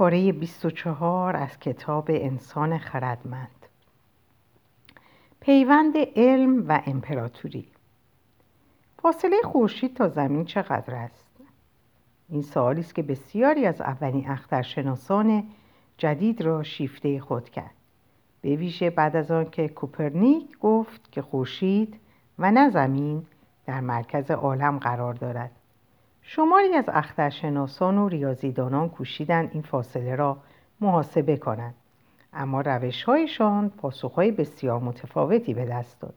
پاره 24 از کتاب انسان خردمند. پیوند علم و امپراتوری. فاصله خورشید تا زمین چقدر است؟ این سوالی است که بسیاری از اولین اخترشناسان جدید را شیفته خود کرد. به ویژه بعد از آن که کوپرنیک گفت که خورشید و نه زمین در مرکز عالم قرار دارد. شماری از اخترشناسان و ریاضیدانان کوشیدند این فاصله را محاسبه کنند. اما روشهایشان پاسخهای بسیار متفاوتی به دست داد.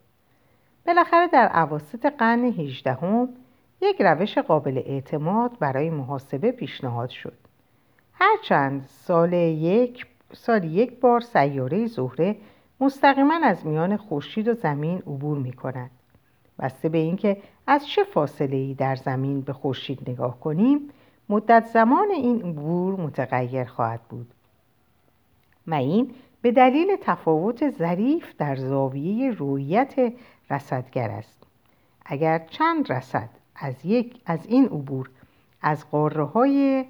بالاخره در عواسط قرن هجدهم یک روش قابل اعتماد برای محاسبه پیشنهاد شد. هرچند سال یک سال یک بار سیاره زهره مستقیما از میان خورشید و زمین عبور می کند بسته به اینکه از چه فاصله ای در زمین به خورشید نگاه کنیم مدت زمان این عبور متغیر خواهد بود. و این به دلیل تفاوت ظریف در زاویه رویت رصدگر است. اگر چند رصد از, یک، از این عبور از قاره های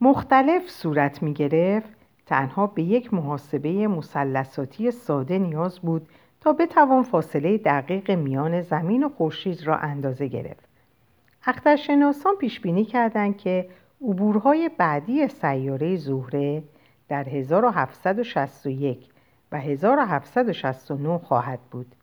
مختلف صورت می گرفت تنها به یک محاسبه مثلثاتی ساده نیاز بود تا بتوان فاصله دقیق میان زمین و خورشید را اندازه گرفت. اخترشناسان پیش بینی کردند که عبورهای بعدی سیاره زهره در 1761 و 1769 خواهد بود.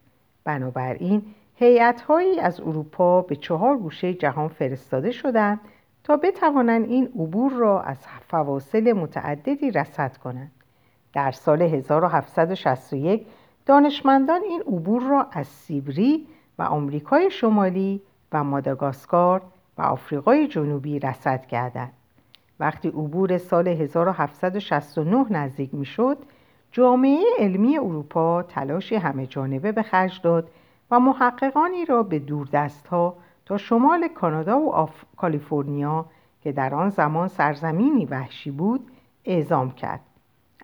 بنابراین هیئت‌هایی از اروپا به چهار گوشه جهان فرستاده شدند تا بتوانند این عبور را از فواصل متعددی رصد کنند. در سال 1761 دانشمندان این عبور را از سیبری و آمریکای شمالی و ماداگاسکار و آفریقای جنوبی رصد کردند. وقتی عبور سال 1769 نزدیک می‌شد جامعه علمی اروپا تلاشی همه جانبه به خرج داد و محققانی را به ها تا شمال کانادا و آف... کالیفرنیا که در آن زمان سرزمینی وحشی بود اعزام کرد.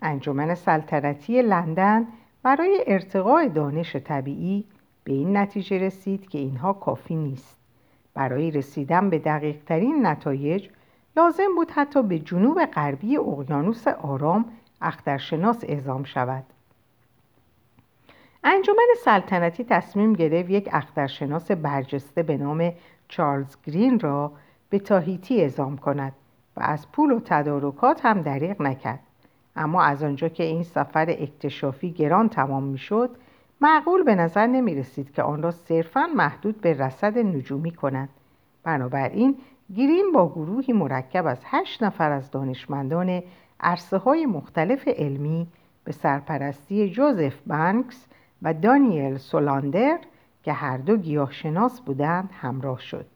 انجمن سلطنتی لندن برای ارتقاء دانش طبیعی به این نتیجه رسید که اینها کافی نیست. برای رسیدن به دقیق ترین نتایج لازم بود حتی به جنوب غربی اقیانوس آرام اخترشناس اعزام شود. انجمن سلطنتی تصمیم گرفت یک اخترشناس برجسته به نام چارلز گرین را به تاهیتی اعزام کند و از پول و تدارکات هم دریغ نکرد. اما از آنجا که این سفر اکتشافی گران تمام می‌شد معقول به نظر نمی رسید که آن را صرفا محدود به رصد نجومی کند. بنابراین گرین با گروهی مرکب از هشت نفر از دانشمندان عرصه های مختلف علمی به سرپرستی جوزف بانکس و دانیل سولاندر که هر دو گیاهشناس بودند همراه شد.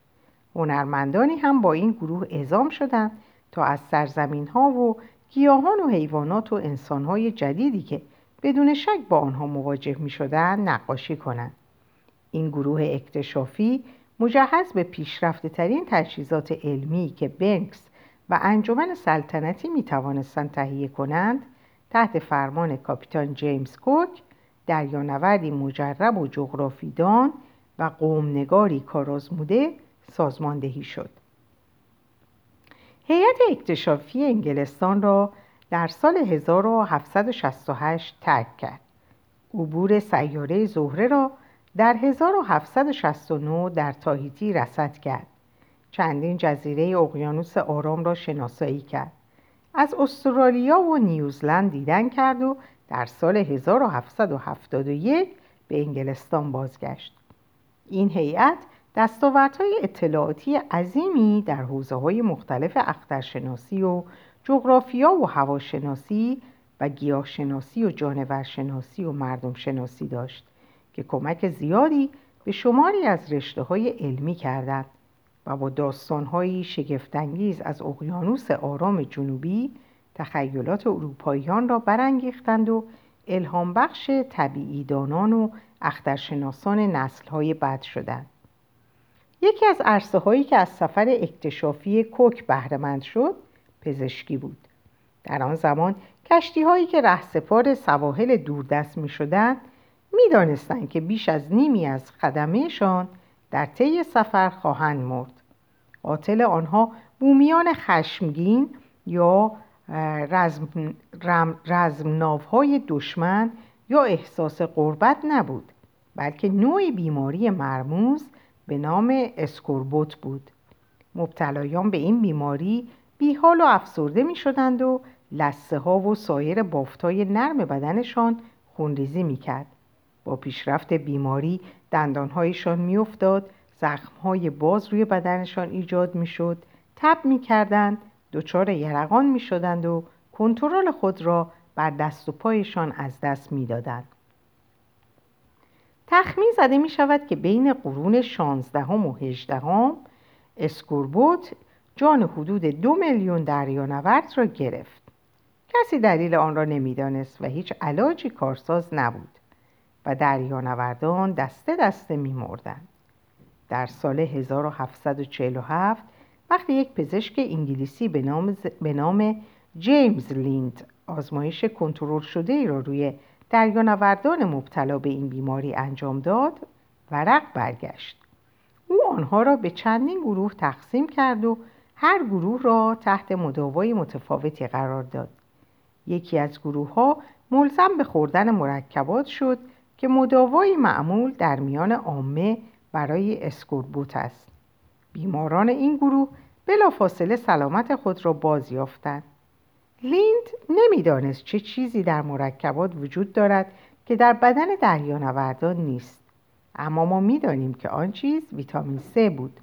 هنرمندانی هم با این گروه اعزام شدند تا از سرزمین ها و گیاهان و حیوانات و انسانهای جدیدی که بدون شک با آنها مواجه می شدن نقاشی کنند. این گروه اکتشافی مجهز به پیشرفته ترین تجهیزات علمی که بنکس و انجمن سلطنتی می توانستند تهیه کنند تحت فرمان کاپیتان جیمز کوک دریانوردی مجرب و جغرافیدان و قومنگاری کارازموده سازماندهی شد هیئت اکتشافی انگلستان را در سال 1768 ترک کرد. عبور سیاره زهره را در 1769 در تاهیتی رصد کرد. چندین جزیره اقیانوس آرام را شناسایی کرد. از استرالیا و نیوزلند دیدن کرد و در سال 1771 به انگلستان بازگشت. این هیئت دستاوردهای اطلاعاتی عظیمی در حوزه های مختلف اخترشناسی و جغرافیا و هواشناسی و گیاهشناسی و جانورشناسی و مردمشناسی داشت که کمک زیادی به شماری از رشته های علمی کردند و با داستانهایی شگفتانگیز از اقیانوس آرام جنوبی تخیلات اروپاییان را برانگیختند و الهام بخش طبیعی دانان و اخترشناسان نسلهای بعد شدند. یکی از عرصه هایی که از سفر اکتشافی کوک بهرهمند شد پزشکی بود. در آن زمان کشتی هایی که رهسپار سواحل دوردست می شدند می دانستند که بیش از نیمی از خدمهشان در طی سفر خواهند مرد. قاتل آنها بومیان خشمگین یا رزم، رزمناوهای دشمن یا احساس قربت نبود بلکه نوعی بیماری مرموز به نام اسکوربوت بود مبتلایان به این بیماری بیحال و افسرده می شدند و لسه ها و سایر بافتای نرم بدنشان خونریزی می کرد. با پیشرفت بیماری دندانهایشان می افتاد زخمهای باز روی بدنشان ایجاد می شد تب می کردند دچار یرقان می شدند و کنترل خود را بر دست و پایشان از دست می دادند. تخمین زده می شود که بین قرون 16 و 18 اسکوربوت جان حدود دو میلیون دریانورد را گرفت. کسی دلیل آن را نمی‌دانست و هیچ علاجی کارساز نبود و دریانوردان دسته دسته می. در سال 1747 وقتی یک پزشک انگلیسی به نام, به نام جیمز لیند آزمایش کنترل شده ای را روی دریانوردان مبتلا به این بیماری انجام داد ورق برگشت. او آنها را به چندین گروه تقسیم کرد و هر گروه را تحت مداوای متفاوتی قرار داد. یکی از گروه ها ملزم به خوردن مرکبات شد که مداوای معمول در میان عامه برای اسکوربوت است. بیماران این گروه بلافاصله سلامت خود را باز یافتند لیند نمی‌دانست چه چیزی در مرکبات وجود دارد که در بدن دریانوردان نیست. اما ما می‌دانیم که آن چیز ویتامین C بود.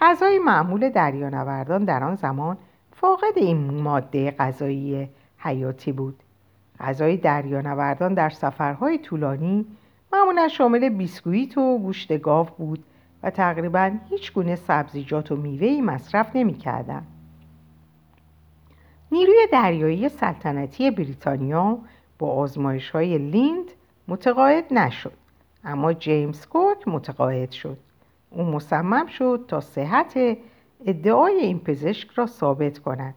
غذای معمول دریانوردان در آن زمان فاقد این ماده غذایی حیاتی بود. غذای دریانوردان در سفرهای طولانی معمولا شامل بیسکویت و گوشت گاو بود و تقریبا هیچ گونه سبزیجات و میوهی مصرف نمی‌کردند. نیروی دریایی سلطنتی بریتانیا با آزمایش های لیند متقاعد نشد اما جیمز کوک متقاعد شد. او مصمم شد تا صحت ادعای این پزشک را ثابت کند.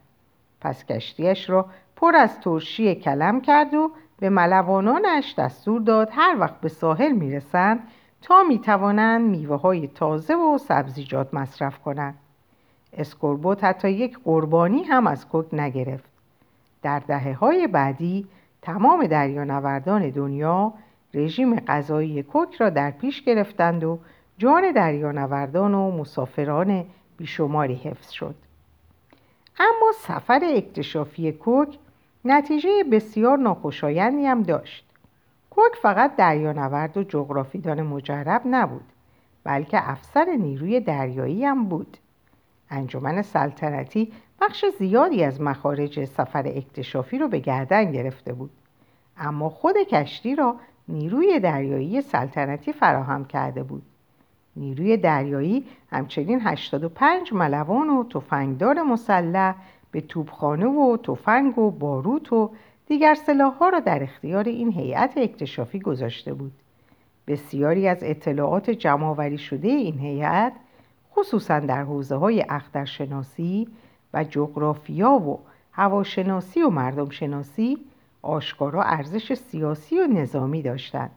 پس کشتیش را پر از ترشی کلم کرد و به ملوانانش دستور داد هر وقت به ساحل می‌رسند تا می‌توانند میوه های تازه و سبزیجات مصرف کنند. اسکوربوت حتی یک قربانی هم از کوک نگرفت. در دهه های بعدی تمام دریانوردان دنیا رژیم غذایی کوک را در پیش گرفتند و جان دریانوردان و مسافران بیشماری حفظ شد. اما سفر اکتشافی کوک نتیجه بسیار ناخوشایندی هم داشت. کوک فقط دریانورد و جغرافیدان مجرب نبود بلکه افسر نیروی دریایی هم بود. انجمن سلطنتی بخش زیادی از مخارج سفر اکتشافی رو به گردن گرفته بود. اما خود کشتی را نیروی دریایی سلطنتی فراهم کرده بود. نیروی دریایی همچنین 85 ملوان و تفنگدار مسلح به توپخانه و تفنگ و باروت و دیگر سلاحها را در اختیار این هیئت اکتشافی گذاشته بود. بسیاری از اطلاعات جمعآوری شده این هیئت خصوصا در حوزه های اخترشناسی و جغرافیا و هواشناسی و مردم شناسی آشکارا ارزش سیاسی و نظامی داشتند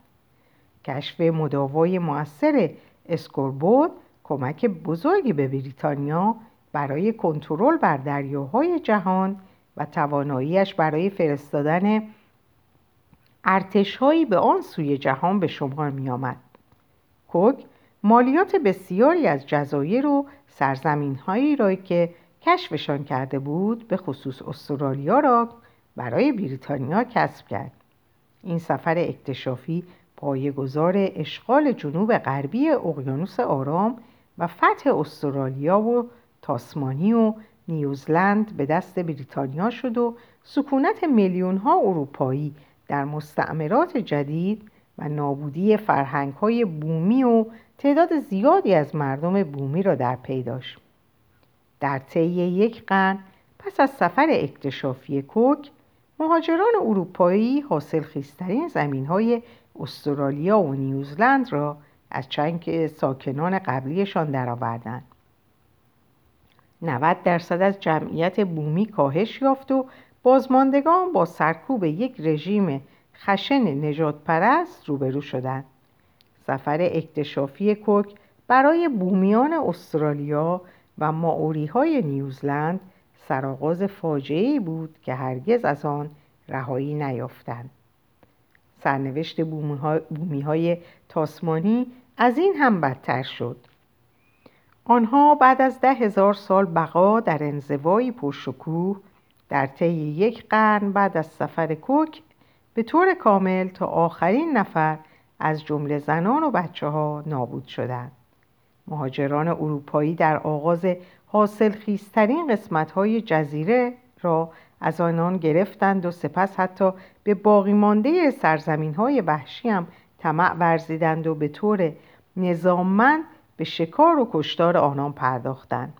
کشف مداوای مؤثر اسکوربوت کمک بزرگی به بریتانیا برای کنترل بر دریاهای جهان و تواناییش برای فرستادن ارتشهایی به آن سوی جهان به شمار می آمد. کوک مالیات بسیاری از جزایر و سرزمین هایی را که کشفشان کرده بود به خصوص استرالیا را برای بریتانیا کسب کرد. این سفر اکتشافی پایه‌گذار اشغال جنوب غربی اقیانوس آرام و فتح استرالیا و تاسمانی و نیوزلند به دست بریتانیا شد و سکونت میلیون ها اروپایی در مستعمرات جدید و نابودی فرهنگ های بومی و تعداد زیادی از مردم بومی را در پی داشت. در طی یک قرن پس از سفر اکتشافی کوک مهاجران اروپایی حاصل خیسترین زمین های استرالیا و نیوزلند را از چنگ ساکنان قبلیشان درآوردند. 90 درصد از جمعیت بومی کاهش یافت و بازماندگان با سرکوب یک رژیم خشن نجات پرست روبرو شدند. سفر اکتشافی کوک برای بومیان استرالیا و ماوری های نیوزلند سرآغاز فاجعه بود که هرگز از آن رهایی نیافتند. سرنوشت بومی های تاسمانی از این هم بدتر شد. آنها بعد از ده هزار سال بقا در انزوایی پرشکوه در طی یک قرن بعد از سفر کوک به طور کامل تا آخرین نفر از جمله زنان و بچه ها نابود شدند. مهاجران اروپایی در آغاز حاصل خیسترین قسمت های جزیره را از آنان گرفتند و سپس حتی به باقی مانده سرزمین های وحشی هم طمع ورزیدند و به طور نظاممند به شکار و کشتار آنان پرداختند.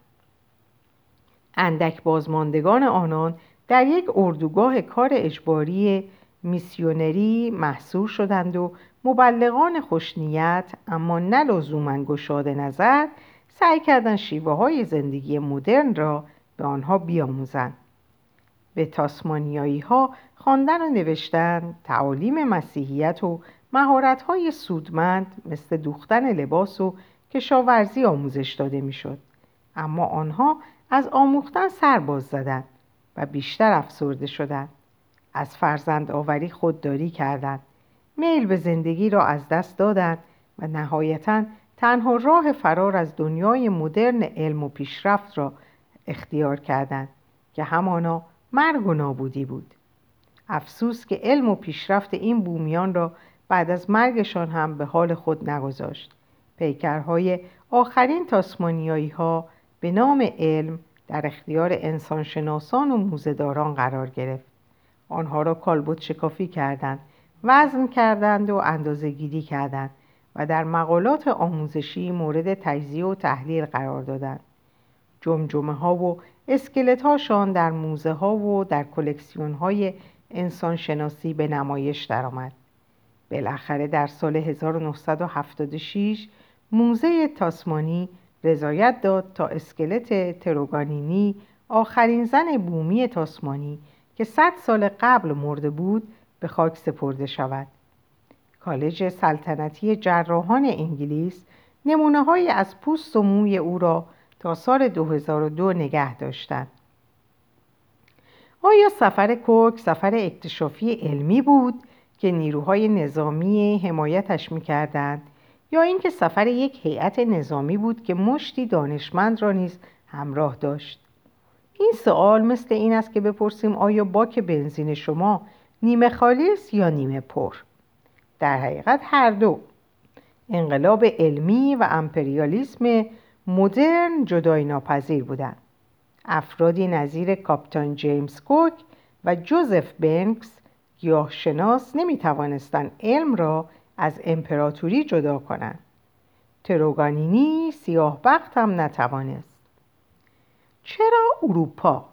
اندک بازماندگان آنان در یک اردوگاه کار اجباری میسیونری محصور شدند و مبلغان خوشنیت اما نه لزوما گشاد نظر سعی کردند شیوه های زندگی مدرن را به آنها بیاموزند. به تاسمانیایی ها خواندن و نوشتن تعالیم مسیحیت و مهارت های سودمند مثل دوختن لباس و کشاورزی آموزش داده می‌شد. اما آنها از آموختن سر باز زدند و بیشتر افسرده شدند. از فرزند آوری خودداری کردند. میل به زندگی را از دست دادند و نهایتا تنها راه فرار از دنیای مدرن علم و پیشرفت را اختیار کردند که همانا مرگ و نابودی بود. افسوس که علم و پیشرفت این بومیان را بعد از مرگشان هم به حال خود نگذاشت. پیکرهای آخرین تاسمانیایی ها به نام علم در اختیار انسانشناسان و موزهداران قرار گرفت. آنها را کالبد شکافی کردند وزن کردند و اندازه گیری کردند و در مقالات آموزشی مورد تجزیه و تحلیل قرار دادند جمجمه ها و اسکلت هاشان در موزه ها و در کلکسیون های انسان شناسی به نمایش درآمد. بالاخره در سال 1976 موزه تاسمانی رضایت داد تا اسکلت تروگانینی آخرین زن بومی تاسمانی که صد سال قبل مرده بود به خاک سپرده شود. کالج سلطنتی جراحان انگلیس نمونه های از پوست و موی او را تا سال 2002 نگه داشتند آیا سفر کوک سفر اکتشافی علمی بود که نیروهای نظامی حمایتش می‌کردند یا اینکه سفر یک هیئت نظامی بود که مشتی دانشمند را نیز همراه داشت؟ این سوال مثل این است که بپرسیم آیا باک بنزین شما نیمه است یا نیمه پر؟ در حقیقت هر دو. انقلاب علمی و امپریالیسم مدرن جدای ناپذیر بودند افرادی نظیر کاپتان جیمز کوک و جوزف بنکس گیاهشناس توانستند علم را از امپراتوری جدا کنند تروگانینی سیاه بخت هم نتوانست. چرا اروپا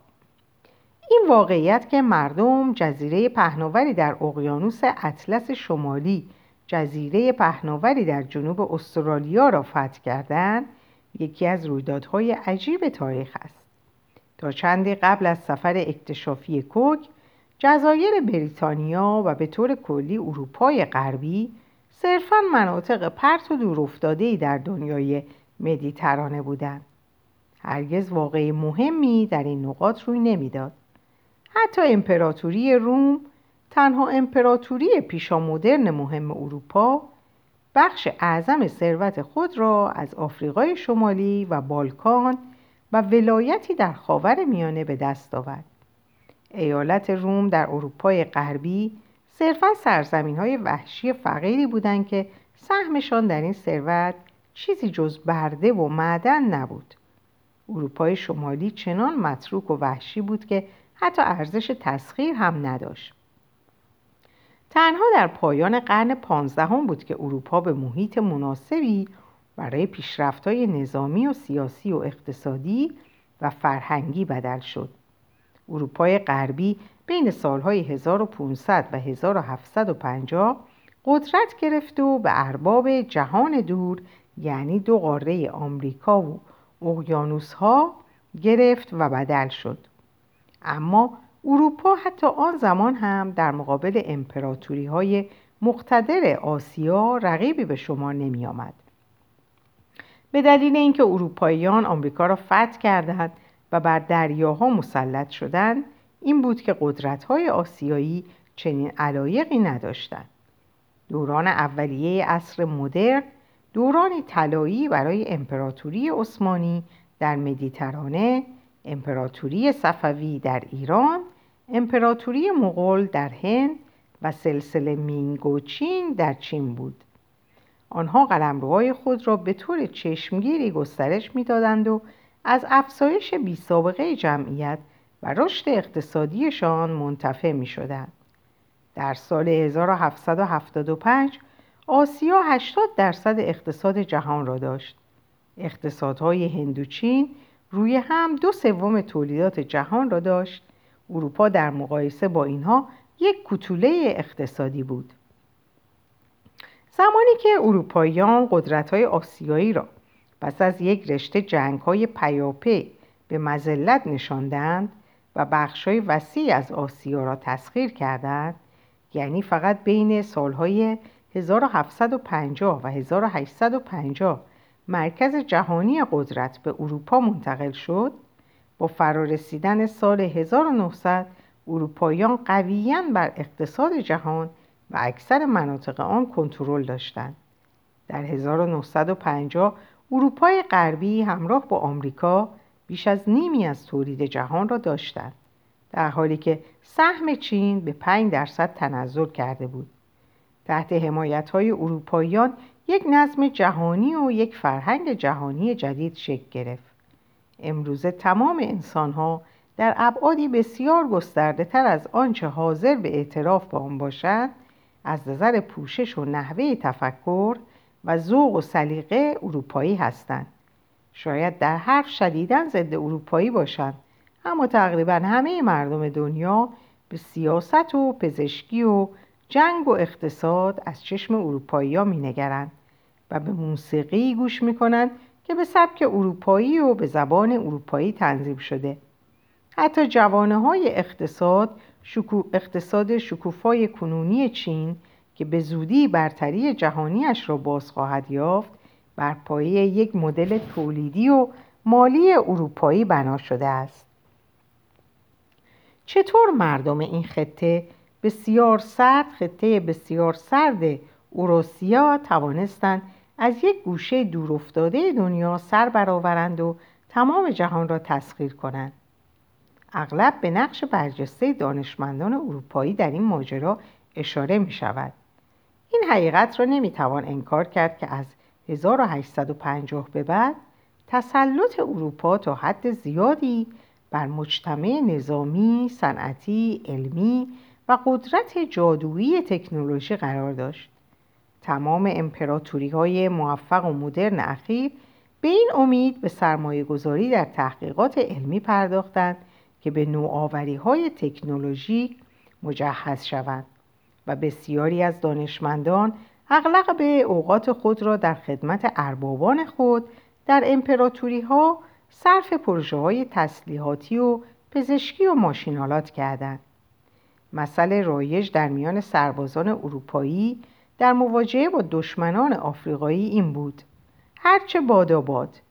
این واقعیت که مردم جزیره پهناوری در اقیانوس اطلس شمالی جزیره پهناوری در جنوب استرالیا را فتح کردند یکی از رویدادهای عجیب تاریخ است. تا چندی قبل از سفر اکتشافی کوک جزایر بریتانیا و به طور کلی اروپای غربی صرفا مناطق پرت و دورافتادهای در دنیای مدیترانه بودند. هرگز واقعی مهمی در این نقاط روی نمی‌داد. حتی امپراتوری روم تنها امپراتوری پیشامدرن مهم اروپا بخش اعظم ثروت خود را از آفریقای شمالی و بالکان و ولایتی در خاور میانه به دست آورد. ایالت روم در اروپای غربی صرفا سرزمین های وحشی فقیری بودند که سهمشان در این ثروت چیزی جز برده و معدن نبود. اروپای شمالی چنان متروک و وحشی بود که حتی ارزش تسخیر هم نداشت. تنها در پایان قرن پانزدهم بود که اروپا به محیط مناسبی برای پیشرفت‌های نظامی و سیاسی و اقتصادی و فرهنگی بدل شد. اروپای غربی بین سالهای 1500 و 1750 قدرت گرفت و به ارباب جهان دور یعنی دو قاره آمریکا و اقیانوس ها گرفت و بدل شد. اما اروپا حتی آن زمان هم در مقابل امپراتوری های مقتدر آسیا رقیبی به شما نمی آمد. به دلیل اینکه اروپاییان آمریکا را فتح کردند و بر دریاها مسلط شدند این بود که قدرت‌های آسیایی چنین علایقی نداشتند دوران اولیه عصر مدرن دورانی طلایی برای امپراتوری عثمانی در مدیترانه امپراتوری صفوی در ایران امپراتوری مغول در هند و سلسله مینگوچین در چین بود آنها قلمروهای خود را به طور چشمگیری گسترش می‌دادند و از افزایش بی سابقه جمعیت و رشد اقتصادیشان منتفع می شدند. در سال 1775 آسیا 80 درصد اقتصاد جهان را داشت. اقتصادهای هندوچین روی هم دو سوم تولیدات جهان را داشت. اروپا در مقایسه با اینها یک کوتوله اقتصادی بود. زمانی که اروپاییان قدرت‌های آسیایی را پس از یک رشته جنگ‌های پیاپی به مزلت نشاندند و بخشای وسیع از آسیا را تسخیر کردند یعنی فقط بین سالهای 1750 و 1850 مرکز جهانی قدرت به اروپا منتقل شد. با فرارسیدن سال 1900 اروپاییان قویا بر اقتصاد جهان و اکثر مناطق آن کنترل داشتند. در 1950 اروپای غربی همراه با آمریکا بیش از نیمی از تولید جهان را داشتند در حالی که سهم چین به 5 درصد تنزل کرده بود. تحت حمایت های اروپاییان یک نظم جهانی و یک فرهنگ جهانی جدید شکل گرفت. امروزه تمام انسان ها در ابعادی بسیار گسترده تر از آنچه حاضر به اعتراف با آن باشند از نظر پوشش و نحوه تفکر و ذوق و سلیقه اروپایی هستند. شاید در حرف شدیدن ضد اروپایی باشند اما تقریبا همه مردم دنیا به سیاست و پزشکی و جنگ و اقتصاد از چشم اروپایی ها می نگرند و به موسیقی گوش می کنند که به سبک اروپایی و به زبان اروپایی تنظیم شده. حتی جوانه های اقتصاد شکو... اقتصاد شکوفای کنونی چین که به زودی برتری جهانیش را باز خواهد یافت بر پایه یک مدل تولیدی و مالی اروپایی بنا شده است. چطور مردم این خطه بسیار سرد خطه بسیار سرد اوروسیا توانستند از یک گوشه دورافتاده دنیا سر برآورند و تمام جهان را تسخیر کنند اغلب به نقش برجسته دانشمندان اروپایی در این ماجرا اشاره می شود این حقیقت را نمی توان انکار کرد که از 1850 به بعد تسلط اروپا تا حد زیادی بر مجتمع نظامی، صنعتی، علمی و قدرت جادویی تکنولوژی قرار داشت. تمام امپراتوری های موفق و مدرن اخیر به این امید به سرمایه گذاری در تحقیقات علمی پرداختند که به نوآوری های تکنولوژیک مجهز شوند و بسیاری از دانشمندان اغلق به اوقات خود را در خدمت اربابان خود در امپراتوری ها صرف پروژه های تسلیحاتی و پزشکی و ماشینالات کردند. مسئله رایج در میان سربازان اروپایی در مواجهه با دشمنان آفریقایی این بود. هرچه باد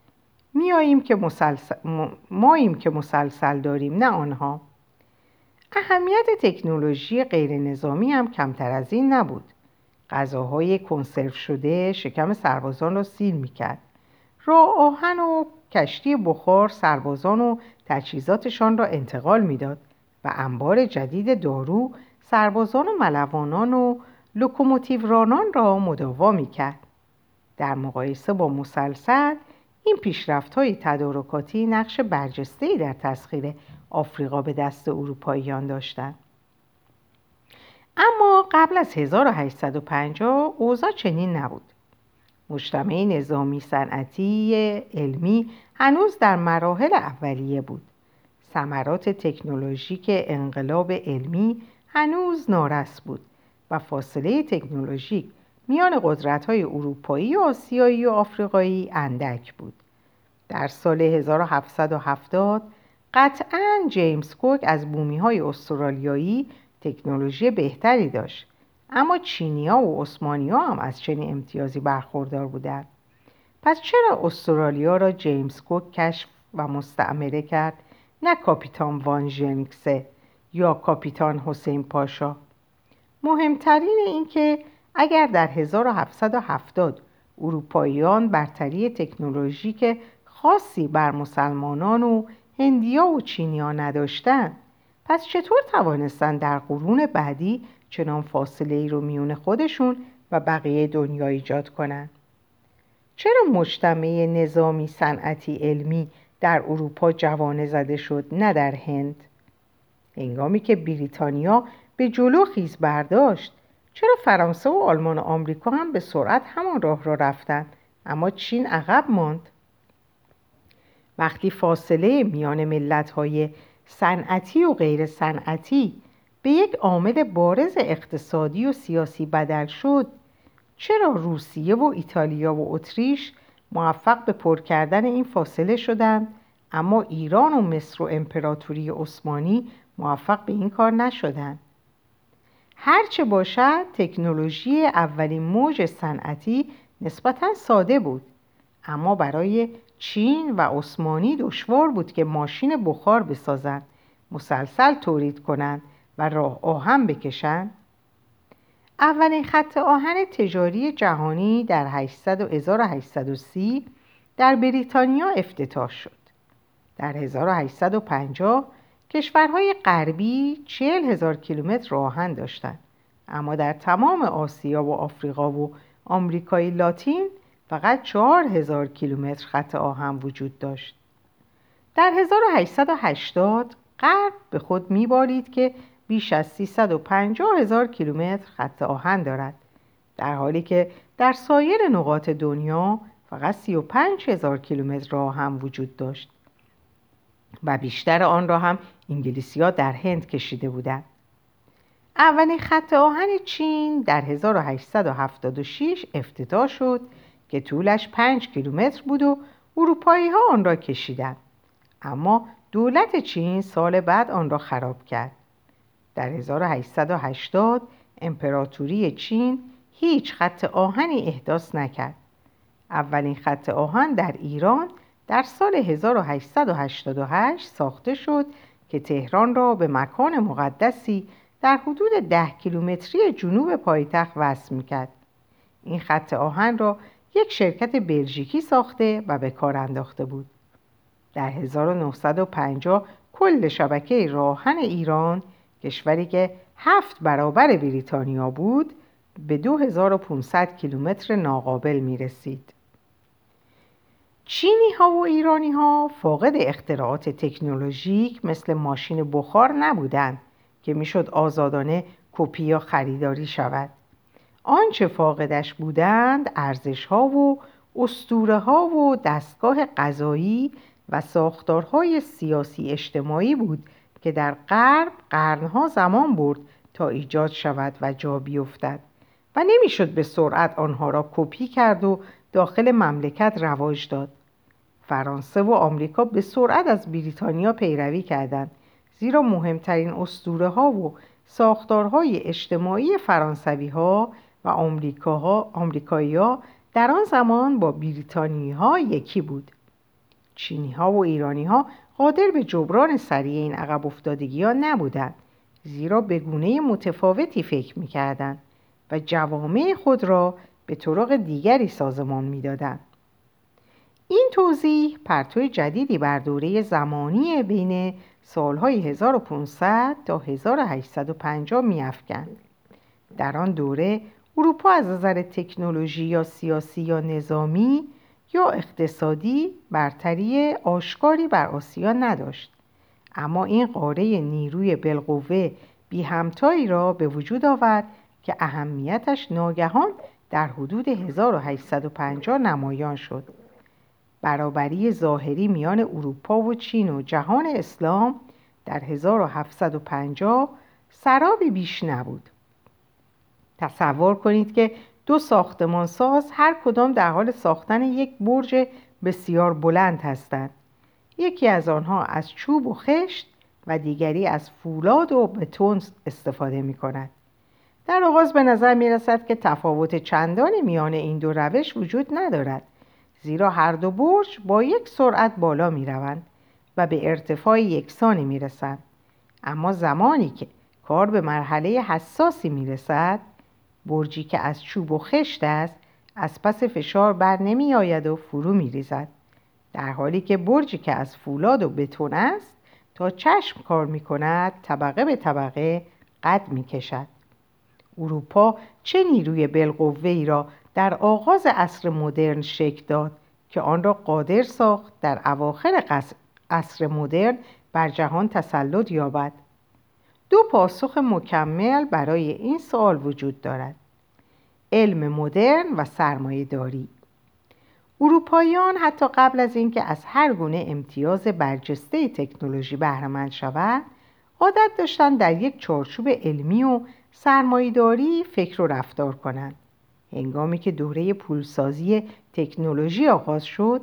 میاییم که مسلسل... ماییم که مسلسل داریم نه آنها. اهمیت تکنولوژی غیر نظامی هم کمتر از این نبود. غذاهای کنسرو شده شکم سربازان را سیر می‌کرد. راه آهن و کشتی بخار سربازان و تجهیزاتشان را انتقال می‌داد و انبار جدید دارو سربازان و ملوانان و لوکوموتیو رانان را مداوا می‌کرد. در مقایسه با مسلسل این پیشرفت های تدارکاتی نقش برجسته در تسخیر آفریقا به دست اروپاییان داشتند. اما قبل از 1850 اوضاع چنین نبود. مجتمع نظامی صنعتی علمی هنوز در مراحل اولیه بود. ثمرات تکنولوژیک انقلاب علمی هنوز نارس بود. و فاصله تکنولوژیک میان قدرت‌های اروپایی و آسیایی و آفریقایی اندک بود. در سال 1770 قطعا جیمز کوک از بومی های استرالیایی تکنولوژی بهتری داشت اما چینیا و عثمانیا هم از چنین امتیازی برخوردار بودند. پس چرا استرالیا را جیمز کوک کشف و مستعمره کرد نه کاپیتان وان ژنکسه یا کاپیتان حسین پاشا؟ مهمترین این که اگر در 1770 اروپاییان برتری تکنولوژیک خاصی بر مسلمانان و هندیا و چینیا نداشتند پس چطور توانستند در قرون بعدی چنان فاصله ای رو میون خودشون و بقیه دنیا ایجاد کنند چرا مجتمع نظامی صنعتی علمی در اروپا جوانه زده شد نه در هند؟ هنگامی که بریتانیا به جلو خیز برداشت. چرا فرانسه و آلمان و آمریکا هم به سرعت همان راه را رفتند؟ اما چین عقب ماند. وقتی فاصله میان ملت‌های صنعتی و غیر صنعتی به یک عامل بارز اقتصادی و سیاسی بدل شد چرا روسیه و ایتالیا و اتریش موفق به پر کردن این فاصله شدند اما ایران و مصر و امپراتوری عثمانی موفق به این کار نشدند؟ هرچه باشد تکنولوژی اولین موج صنعتی نسبتا ساده بود. اما برای چین و عثمانی دشوار بود که ماشین بخار بسازند مسلسل تولید کنند و راه آهن بکشند. اولین خط آهن تجاری جهانی در 800 و 1830 در بریتانیا افتتاح شد. در 1850 کشورهای غربی چهل هزار کیلومتر راهن داشتند اما در تمام آسیا و آفریقا و آمریکای لاتین فقط چهار هزار کیلومتر خط آهن وجود داشت. در 1880 غرب به خود میبالید که بیش از 350 هزار کیلومتر خط آهن دارد. در حالی که در سایر نقاط دنیا فقط 35 هزار کیلومتر راه هم وجود داشت. و بیشتر آن را هم انگلیسی ها در هند کشیده بودند. اولین خط آهن چین در 1876 افتتاح شد که طولش 5 کیلومتر بود و اروپایی ها آن را کشیدند. اما دولت چین سال بعد آن را خراب کرد. در 1880 امپراتوری چین هیچ خط آهنی احداث نکرد. اولین خط آهن در ایران در سال 1888 ساخته شد که تهران را به مکان مقدسی در حدود ده کیلومتری جنوب پایتخت وصل می‌کرد. این خط آهن را یک شرکت بلژیکی ساخته و به کار انداخته بود. در 1950 کل شبکه راهن ایران کشوری که هفت برابر بریتانیا بود به 2500 کیلومتر ناقابل می رسید. چینی ها و ایرانی ها فاقد اختراعات تکنولوژیک مثل ماشین بخار نبودند که می‌شد آزادانه کپی یا خریداری شود. آنچه فاقدش بودند ارزش ها و استوره ها و دستگاه غذایی و ساختارهای سیاسی اجتماعی بود که در غرب قرنها زمان برد تا ایجاد شود و جا بیفتد و نمی‌شد به سرعت آنها را کپی کرد و داخل مملکت رواج داد. فرانسه و آمریکا به سرعت از بریتانیا پیروی کردند زیرا مهمترین اسطوره ها و ساختارهای اجتماعی فرانسوی ها و آمریکایی ها در آن زمان با بریتانی ها یکی بود. چینی ها و ایرانی ها قادر به جبران سریع این عقب افتادگی ها نبودند زیرا به گونه متفاوتی فکر می‌کردند و جوامع خود را به طرق دیگری سازمان می‌دادند. این توضیح پرتو جدیدی بر دوره زمانی بین سالهای 1500 تا 1850 میافکند. در آن دوره اروپا از نظر تکنولوژی یا سیاسی یا نظامی یا اقتصادی برتری آشکاری بر آسیا نداشت. اما این قاره نیروی بالقوه بی همتایی را به وجود آورد که اهمیتش ناگهان در حدود 1850 نمایان شد. برابری ظاهری میان اروپا و چین و جهان اسلام در 1750 سرابی بیش نبود. تصور کنید که دو ساختمان ساز هر کدام در حال ساختن یک برج بسیار بلند هستند. یکی از آنها از چوب و خشت و دیگری از فولاد و بتون استفاده می کند. در آغاز به نظر می رسد که تفاوت چندانی میان این دو روش وجود ندارد زیرا هر دو برج با یک سرعت بالا می روند و به ارتفاع یکسانی می‌رسند اما زمانی که کار به مرحله حساسی می‌رسد برجی که از چوب و خشت است از پس فشار بر نمی آید و فرو می ریزد. در حالی که برجی که از فولاد و بتون است تا چشم کار می کند طبقه به طبقه قد می کشد. اروپا چه نیروی بالقوه ای را در آغاز عصر مدرن شکل داد که آن را قادر ساخت در اواخر عصر مدرن بر جهان تسلط یابد؟ دو پاسخ مکمل برای این سوال وجود دارد. علم مدرن و سرمایه داری اروپاییان حتی قبل از اینکه از هر گونه امتیاز برجسته تکنولوژی بهرهمند شوند عادت داشتند در یک چارچوب علمی و سرمایهداری فکر و رفتار کنند هنگامی که دوره پولسازی تکنولوژی آغاز شد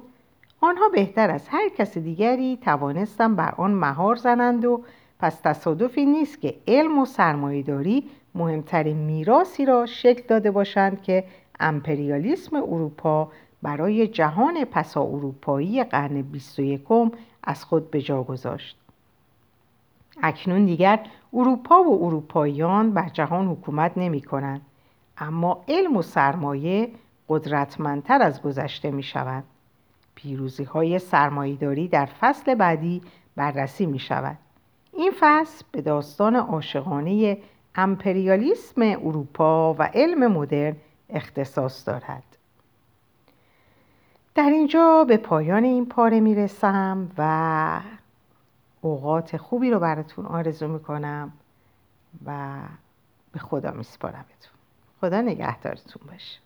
آنها بهتر از هر کس دیگری توانستند بر آن مهار زنند و پس تصادفی نیست که علم و سرمایهداری مهمترین میراسی را شکل داده باشند که امپریالیسم اروپا برای جهان پسا اروپایی قرن 21 از خود به جا گذاشت. اکنون دیگر اروپا و اروپاییان بر جهان حکومت نمی کنند اما علم و سرمایه قدرتمندتر از گذشته می شود. پیروزی های سرمایهداری در فصل بعدی بررسی می شود. این فصل به داستان عاشقانه امپریالیسم اروپا و علم مدرن اختصاص دارد. در اینجا به پایان این پاره می‌رسم و اوقات خوبی رو براتون آرزو می‌کنم و به خدا میسپارمتون. خدا نگهدارتون باشه.